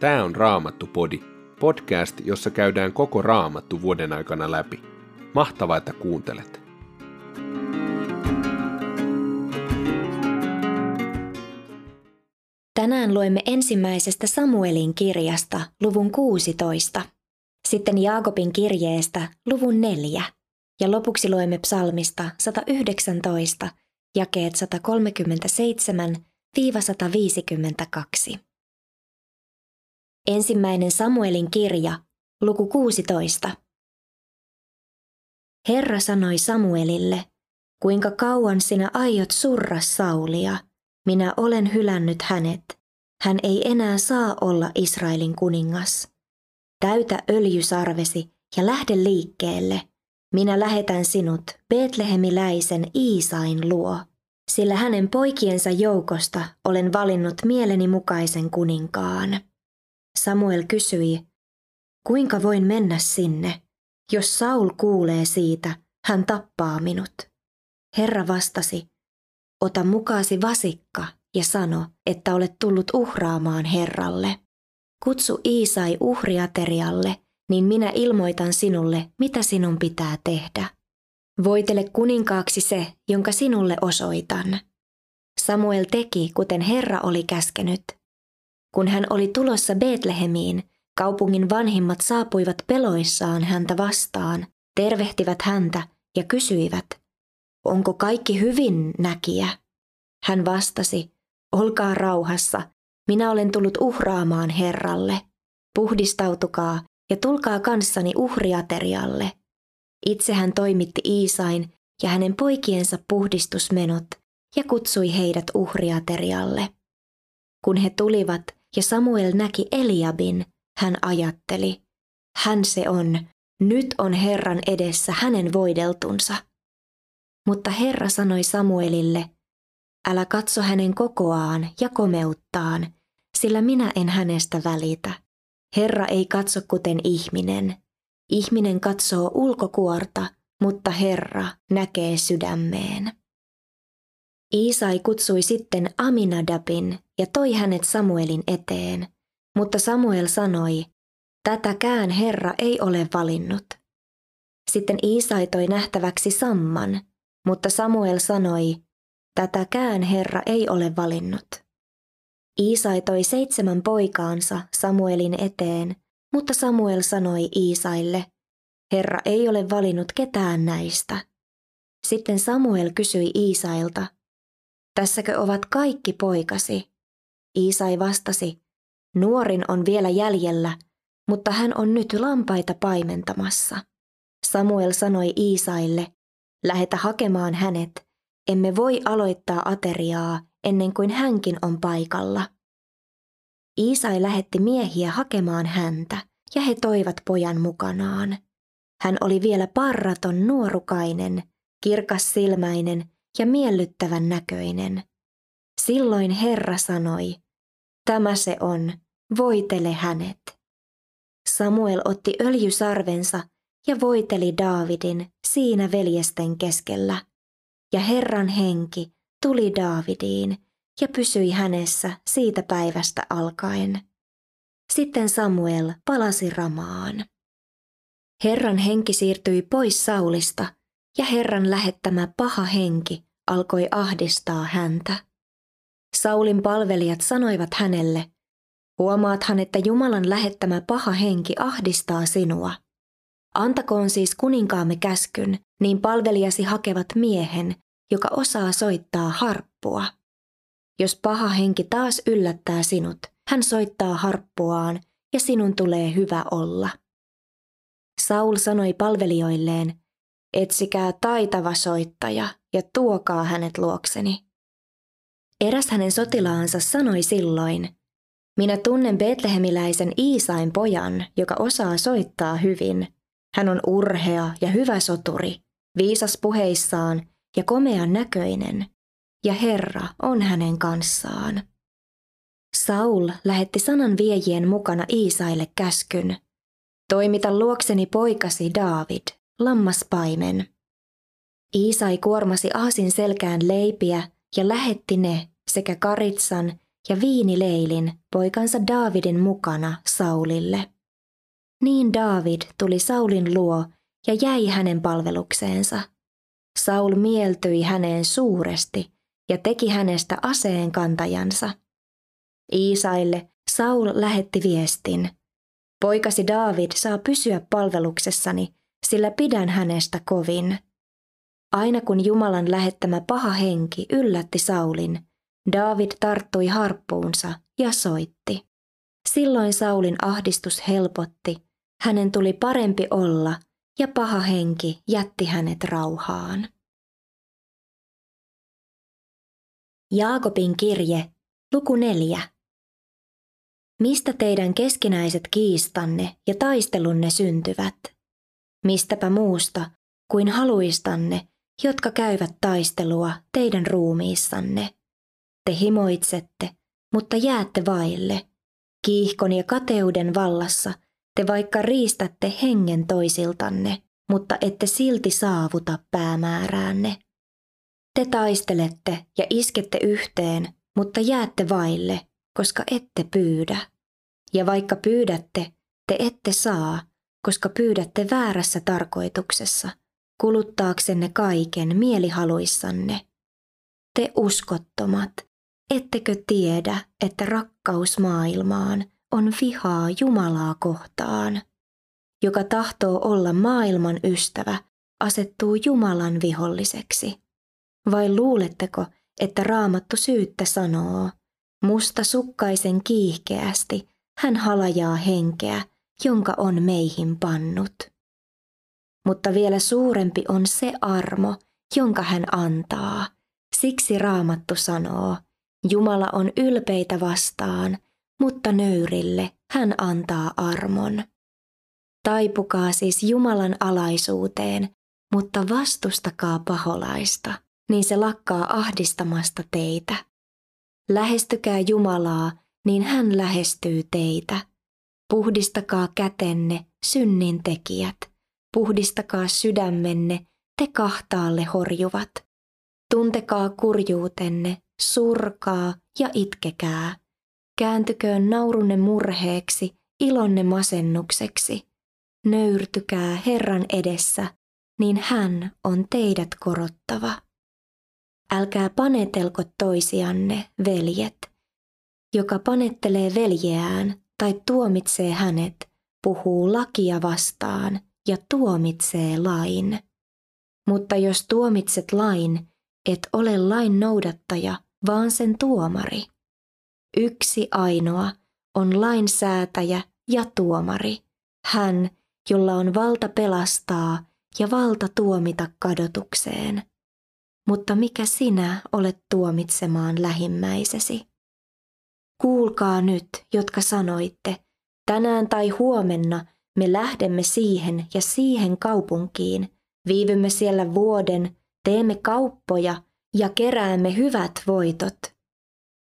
Tämä on Raamattu-podi, podcast, jossa käydään koko Raamattu vuoden aikana läpi. Mahtavaa, että kuuntelet! Tänään luemme ensimmäisestä Samuelin kirjasta luvun 16, sitten Jaakobin kirjeestä luvun 4 ja lopuksi luemme psalmista 119, jakeet 137-152. Ensimmäinen Samuelin kirja, luku 16. Herra sanoi Samuelille, kuinka kauan sinä aiot surra Saulia, minä olen hylännyt hänet, hän ei enää saa olla Israelin kuningas. Täytä öljysarvesi ja lähde liikkeelle, minä lähetän sinut Betlehemiläisen Iisain luo, sillä hänen poikiensa joukosta olen valinnut mieleni mukaisen kuninkaan. Samuel kysyi, kuinka voin mennä sinne? Jos Saul kuulee siitä, hän tappaa minut. Herra vastasi, ota mukaasi vasikka ja sano, että olet tullut uhraamaan Herralle. Kutsu Iisai uhriaterialle, niin minä ilmoitan sinulle, mitä sinun pitää tehdä. Voitele kuninkaaksi se, jonka sinulle osoitan. Samuel teki, kuten Herra oli käskenyt. Kun hän oli tulossa Betlehemiin, kaupungin vanhimmat saapuivat peloissaan häntä vastaan, tervehtivät häntä ja kysyivät, onko kaikki hyvin näkijä? Hän vastasi, olkaa rauhassa, minä olen tullut uhraamaan Herralle. Puhdistautukaa ja tulkaa kanssani uhriaterialle. Itse hän toimitti Iisain ja hänen poikiensa puhdistusmenot ja kutsui heidät uhriaterialle. Kun he tulivat, ja Samuel näki Eliabin, hän ajatteli, hän se on, nyt on Herran edessä hänen voideltunsa. Mutta Herra sanoi Samuelille, älä katso hänen kokoaan ja komeuttaan, sillä minä en hänestä välitä. Herra ei katso kuten ihminen. Ihminen katsoo ulkokuorta, mutta Herra näkee sydämeen. Iisai kutsui sitten Aminadabin ja toi hänet Samuelin eteen, mutta Samuel sanoi, tätäkään Herra ei ole valinnut. Sitten Iisai toi nähtäväksi Samman, mutta Samuel sanoi, tätäkään Herra ei ole valinnut. Iisai toi seitsemän poikaansa Samuelin eteen, mutta Samuel sanoi Iisaille, Herra ei ole valinnut ketään näistä. Sitten Samuel kysyi Iisailta, Tässäkö ovat kaikki poikasi? Iisai vastasi, nuorin on vielä jäljellä, mutta hän on nyt lampaita paimentamassa. Samuel sanoi Iisaille, lähetä hakemaan hänet, emme voi aloittaa ateriaa ennen kuin hänkin on paikalla. Iisai lähetti miehiä hakemaan häntä, ja he toivat pojan mukanaan. Hän oli vielä parraton nuorukainen, kirkas silmäinen ja miellyttävän näköinen. Silloin Herra sanoi, tämä se on, voitele hänet. Samuel otti öljysarvensa ja voiteli Daavidin siinä veljesten keskellä. Ja Herran henki tuli Daavidiin ja pysyi hänessä siitä päivästä alkaen. Sitten Samuel palasi Ramaan. Herran henki siirtyi pois Saulista ja Herran lähettämä paha henki alkoi ahdistaa häntä. Saulin palvelijat sanoivat hänelle, huomaathan, että Jumalan lähettämä paha henki ahdistaa sinua. Antakoon siis kuninkaamme käskyn, niin palvelijasi hakevat miehen, joka osaa soittaa harppua. Jos paha henki taas yllättää sinut, hän soittaa harppuaan ja sinun tulee hyvä olla. Saul sanoi palvelijoilleen, etsikää taitava soittaja ja tuokaa hänet luokseni. Eräs hänen sotilaansa sanoi silloin, minä tunnen Betlehemiläisen Iisain pojan, joka osaa soittaa hyvin. Hän on urhea ja hyvä soturi, viisas puheissaan ja komean näköinen, ja Herra on hänen kanssaan. Saul lähetti sanan viejien mukana Iisaille käskyn, toimita luokseni poikasi David, lammaspaimen. Iisai kuormasi aasin selkään leipiä ja lähetti ne sekä karitsan ja viinileilin poikansa Daavidin mukana Saulille. Niin Daavid tuli Saulin luo ja jäi hänen palvelukseensa. Saul mieltyi häneen suuresti ja teki hänestä aseen kantajansa. Iisaille Saul lähetti viestin. Poikasi Daavid saa pysyä palveluksessani, sillä pidän hänestä kovin. Aina kun Jumalan lähettämä paha henki yllätti Saulin, David tarttui harppuunsa ja soitti. Silloin Saulin ahdistus helpotti, hänen tuli parempi olla ja paha henki jätti hänet rauhaan. Jaakobin kirje, luku neljä. Mistä teidän keskinäiset kiistanne ja taistelunne syntyvät? Mistäpä muusta kuin haluistanne, jotka käyvät taistelua teidän ruumiissanne? Te himoitsette, mutta jäätte vaille. Kiihkon ja kateuden vallassa te vaikka riistätte hengen toisiltanne, mutta ette silti saavuta päämääräänne. Te taistelette ja iskette yhteen, mutta jäätte vaille, koska ette pyydä. Ja vaikka pyydätte, te ette saa, koska pyydätte väärässä tarkoituksessa, kuluttaaksenne kaiken mielihaluissanne. Te uskottomat, ettekö tiedä, että rakkaus maailmaan on vihaa Jumalaa kohtaan? Joka tahtoo olla maailman ystävä, asettuu Jumalan viholliseksi. Vai luuletteko, että raamattu syyttä sanoo, musta sukkaisen kiihkeästi hän halajaa henkeä, jonka on meihin pannut. Mutta vielä suurempi on se armo, jonka hän antaa. Siksi raamattu sanoo, Jumala on ylpeitä vastaan, mutta nöyrille hän antaa armon. Taipukaa siis Jumalan alaisuuteen, mutta vastustakaa paholaista niin se lakkaa ahdistamasta teitä. Lähestykää Jumalaa, niin hän lähestyy teitä. Puhdistakaa kätenne, synnin tekijät. Puhdistakaa sydämenne, te kahtaalle horjuvat. Tuntekaa kurjuutenne, surkaa ja itkekää. Kääntyköön naurunne murheeksi, ilonne masennukseksi. Nöyrtykää Herran edessä, niin hän on teidät korottava. Älkää panetelko toisianne, veljet. Joka panettelee veljeään tai tuomitsee hänet, puhuu lakia vastaan ja tuomitsee lain. Mutta jos tuomitset lain, et ole lain noudattaja, vaan sen tuomari. Yksi ainoa on lainsäätäjä ja tuomari, hän, jolla on valta pelastaa ja valta tuomita kadotukseen mutta mikä sinä olet tuomitsemaan lähimmäisesi? Kuulkaa nyt, jotka sanoitte, tänään tai huomenna me lähdemme siihen ja siihen kaupunkiin, viivymme siellä vuoden, teemme kauppoja ja keräämme hyvät voitot.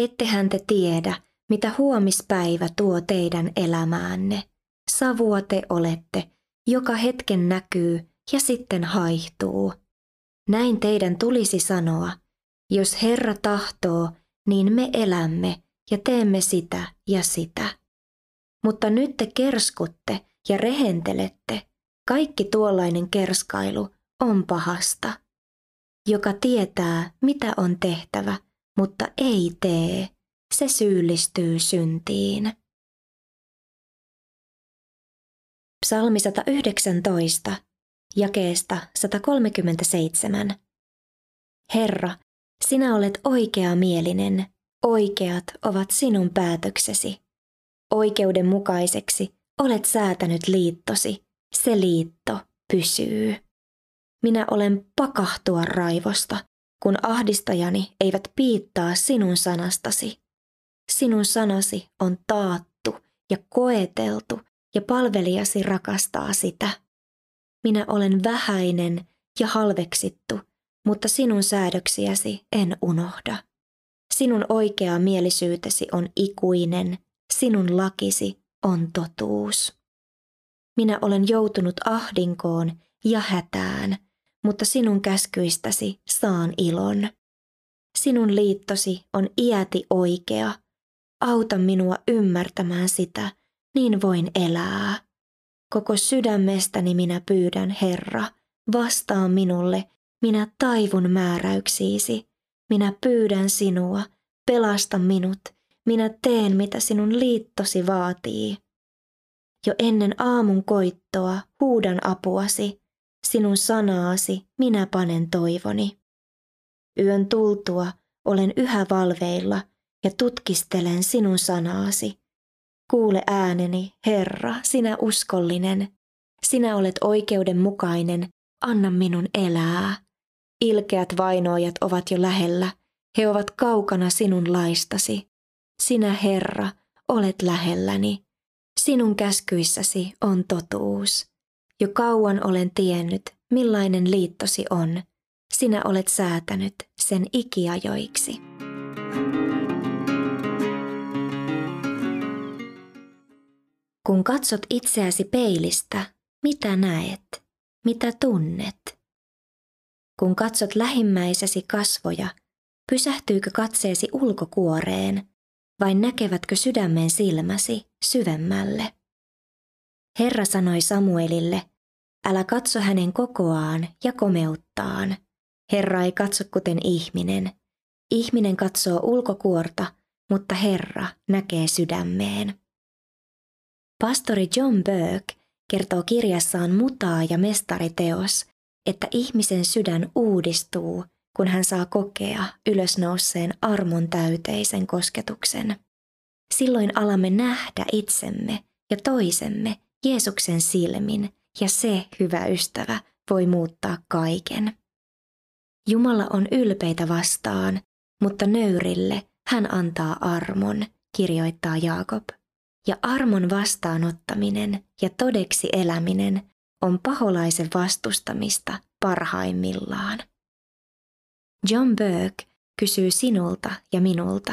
Ettehän te tiedä, mitä huomispäivä tuo teidän elämäänne. Savua te olette, joka hetken näkyy ja sitten haihtuu. Näin teidän tulisi sanoa, jos Herra tahtoo, niin me elämme ja teemme sitä ja sitä. Mutta nyt te kerskutte ja rehentelette. Kaikki tuollainen kerskailu on pahasta. Joka tietää, mitä on tehtävä, mutta ei tee, se syyllistyy syntiin. Psalmi 119 jakeesta 137. Herra, sinä olet oikea mielinen, oikeat ovat sinun päätöksesi. Oikeudenmukaiseksi olet säätänyt liittosi, se liitto pysyy. Minä olen pakahtua raivosta, kun ahdistajani eivät piittaa sinun sanastasi. Sinun sanasi on taattu ja koeteltu ja palvelijasi rakastaa sitä. Minä olen vähäinen ja halveksittu, mutta sinun säädöksiäsi en unohda. Sinun oikea mielisyytesi on ikuinen, sinun lakisi on totuus. Minä olen joutunut ahdinkoon ja hätään, mutta sinun käskyistäsi saan ilon. Sinun liittosi on iäti oikea, auta minua ymmärtämään sitä, niin voin elää. Koko sydämestäni minä pyydän, Herra, vastaa minulle, minä taivun määräyksiisi. Minä pyydän sinua, pelasta minut, minä teen mitä sinun liittosi vaatii. Jo ennen aamun koittoa huudan apuasi, sinun sanaasi minä panen toivoni. Yön tultua olen yhä valveilla ja tutkistelen sinun sanaasi. Kuule ääneni, Herra, sinä uskollinen. Sinä olet oikeudenmukainen, anna minun elää. Ilkeät vainoajat ovat jo lähellä, he ovat kaukana sinun laistasi. Sinä, Herra, olet lähelläni. Sinun käskyissäsi on totuus. Jo kauan olen tiennyt, millainen liittosi on. Sinä olet säätänyt sen ikiajoiksi. Kun katsot itseäsi peilistä, mitä näet, mitä tunnet? Kun katsot lähimmäisesi kasvoja, pysähtyykö katseesi ulkokuoreen vai näkevätkö sydämen silmäsi syvemmälle? Herra sanoi Samuelille, älä katso hänen kokoaan ja komeuttaan. Herra ei katso kuten ihminen. Ihminen katsoo ulkokuorta, mutta Herra näkee sydämeen. Pastori John Burke kertoo kirjassaan Mutaa ja mestariteos, että ihmisen sydän uudistuu, kun hän saa kokea ylösnouseen armon täyteisen kosketuksen. Silloin alamme nähdä itsemme ja toisemme Jeesuksen silmin, ja se, hyvä ystävä, voi muuttaa kaiken. Jumala on ylpeitä vastaan, mutta nöyrille hän antaa armon, kirjoittaa Jaakob. Ja armon vastaanottaminen ja todeksi eläminen on paholaisen vastustamista parhaimmillaan. John Burke kysyy sinulta ja minulta.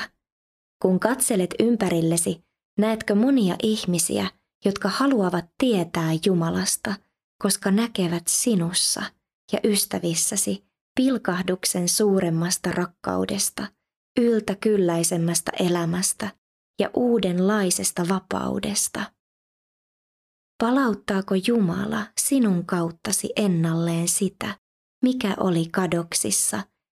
Kun katselet ympärillesi, näetkö monia ihmisiä, jotka haluavat tietää Jumalasta, koska näkevät sinussa ja ystävissäsi pilkahduksen suuremmasta rakkaudesta, yltäkylläisemmästä elämästä ja uudenlaisesta vapaudesta. Palauttaako Jumala sinun kauttasi ennalleen sitä, mikä oli kadoksissa